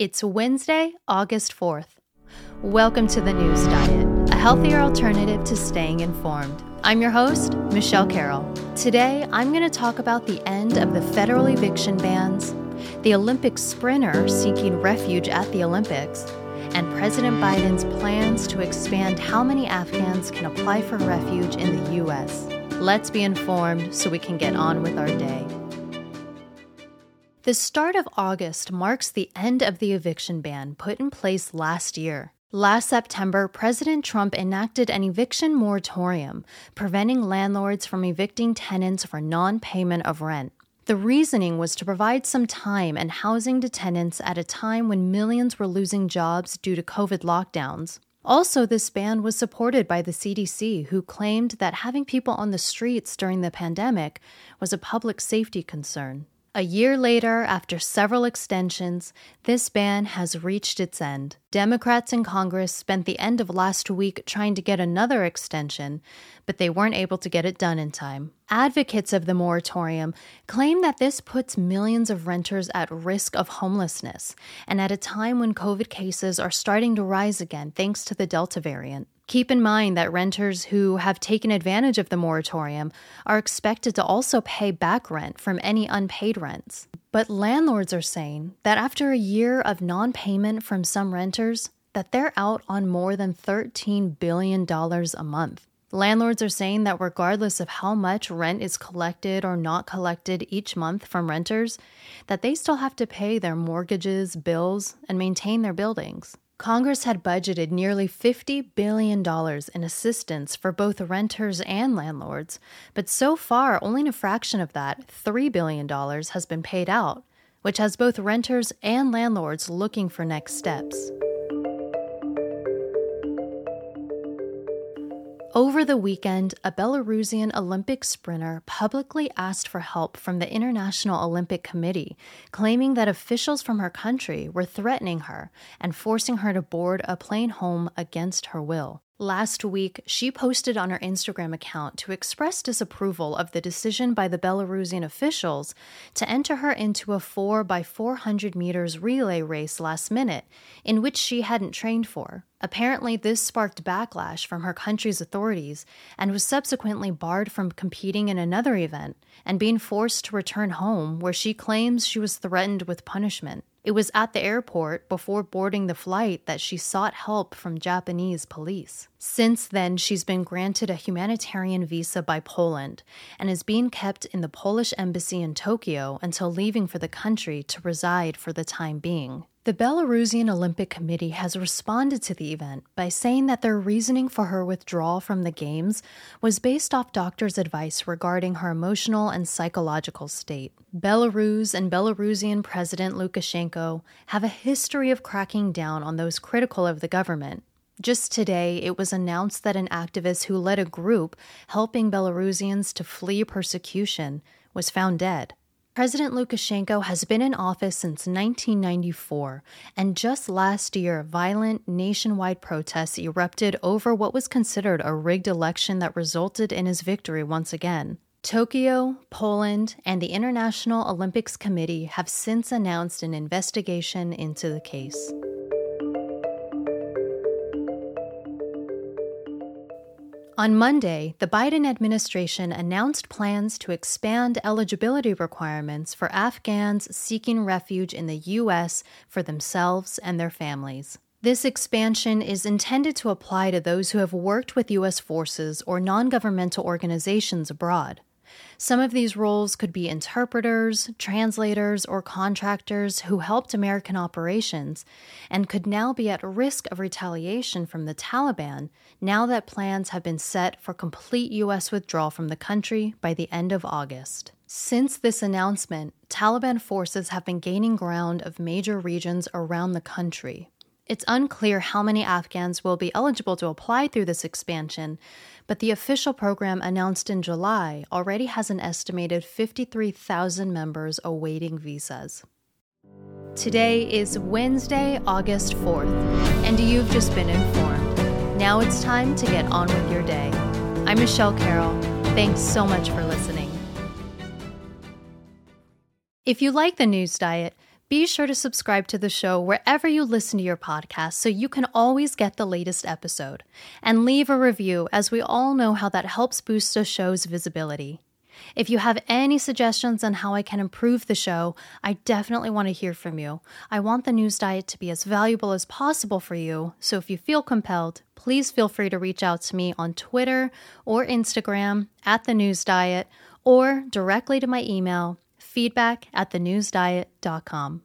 It's Wednesday, August 4th. Welcome to the News Diet, a healthier alternative to staying informed. I'm your host, Michelle Carroll. Today, I'm going to talk about the end of the federal eviction bans, the Olympic sprinter seeking refuge at the Olympics, and President Biden's plans to expand how many Afghans can apply for refuge in the U.S. Let's be informed so we can get on with our day. The start of August marks the end of the eviction ban put in place last year. Last September, President Trump enacted an eviction moratorium, preventing landlords from evicting tenants for non payment of rent. The reasoning was to provide some time and housing to tenants at a time when millions were losing jobs due to COVID lockdowns. Also, this ban was supported by the CDC, who claimed that having people on the streets during the pandemic was a public safety concern. A year later, after several extensions, this ban has reached its end. Democrats in Congress spent the end of last week trying to get another extension, but they weren't able to get it done in time. Advocates of the moratorium claim that this puts millions of renters at risk of homelessness, and at a time when COVID cases are starting to rise again thanks to the Delta variant. Keep in mind that renters who have taken advantage of the moratorium are expected to also pay back rent from any unpaid rents. But landlords are saying that after a year of non-payment from some renters, that they're out on more than $13 billion a month. Landlords are saying that regardless of how much rent is collected or not collected each month from renters, that they still have to pay their mortgages, bills, and maintain their buildings. Congress had budgeted nearly $50 billion in assistance for both renters and landlords, but so far, only a fraction of that, $3 billion, has been paid out, which has both renters and landlords looking for next steps. Over the weekend, a Belarusian Olympic sprinter publicly asked for help from the International Olympic Committee, claiming that officials from her country were threatening her and forcing her to board a plane home against her will. Last week, she posted on her Instagram account to express disapproval of the decision by the Belarusian officials to enter her into a 4 by 400 meters relay race last minute, in which she hadn't trained for. Apparently, this sparked backlash from her country's authorities and was subsequently barred from competing in another event and being forced to return home, where she claims she was threatened with punishment. It was at the airport before boarding the flight that she sought help from Japanese police. Since then, she's been granted a humanitarian visa by Poland and is being kept in the Polish embassy in Tokyo until leaving for the country to reside for the time being. The Belarusian Olympic Committee has responded to the event by saying that their reasoning for her withdrawal from the Games was based off doctors' advice regarding her emotional and psychological state. Belarus and Belarusian President Lukashenko have a history of cracking down on those critical of the government. Just today, it was announced that an activist who led a group helping Belarusians to flee persecution was found dead. President Lukashenko has been in office since 1994, and just last year, violent nationwide protests erupted over what was considered a rigged election that resulted in his victory once again. Tokyo, Poland, and the International Olympics Committee have since announced an investigation into the case. On Monday, the Biden administration announced plans to expand eligibility requirements for Afghans seeking refuge in the U.S. for themselves and their families. This expansion is intended to apply to those who have worked with U.S. forces or non governmental organizations abroad. Some of these roles could be interpreters, translators, or contractors who helped American operations and could now be at risk of retaliation from the Taliban now that plans have been set for complete U.S. withdrawal from the country by the end of August. Since this announcement, Taliban forces have been gaining ground of major regions around the country. It's unclear how many Afghans will be eligible to apply through this expansion, but the official program announced in July already has an estimated 53,000 members awaiting visas. Today is Wednesday, August 4th, and you've just been informed. Now it's time to get on with your day. I'm Michelle Carroll. Thanks so much for listening. If you like the news diet, Be sure to subscribe to the show wherever you listen to your podcast so you can always get the latest episode. And leave a review, as we all know how that helps boost the show's visibility. If you have any suggestions on how I can improve the show, I definitely want to hear from you. I want the news diet to be as valuable as possible for you, so if you feel compelled, please feel free to reach out to me on Twitter or Instagram at the news diet or directly to my email feedback at thenewsdiet.com.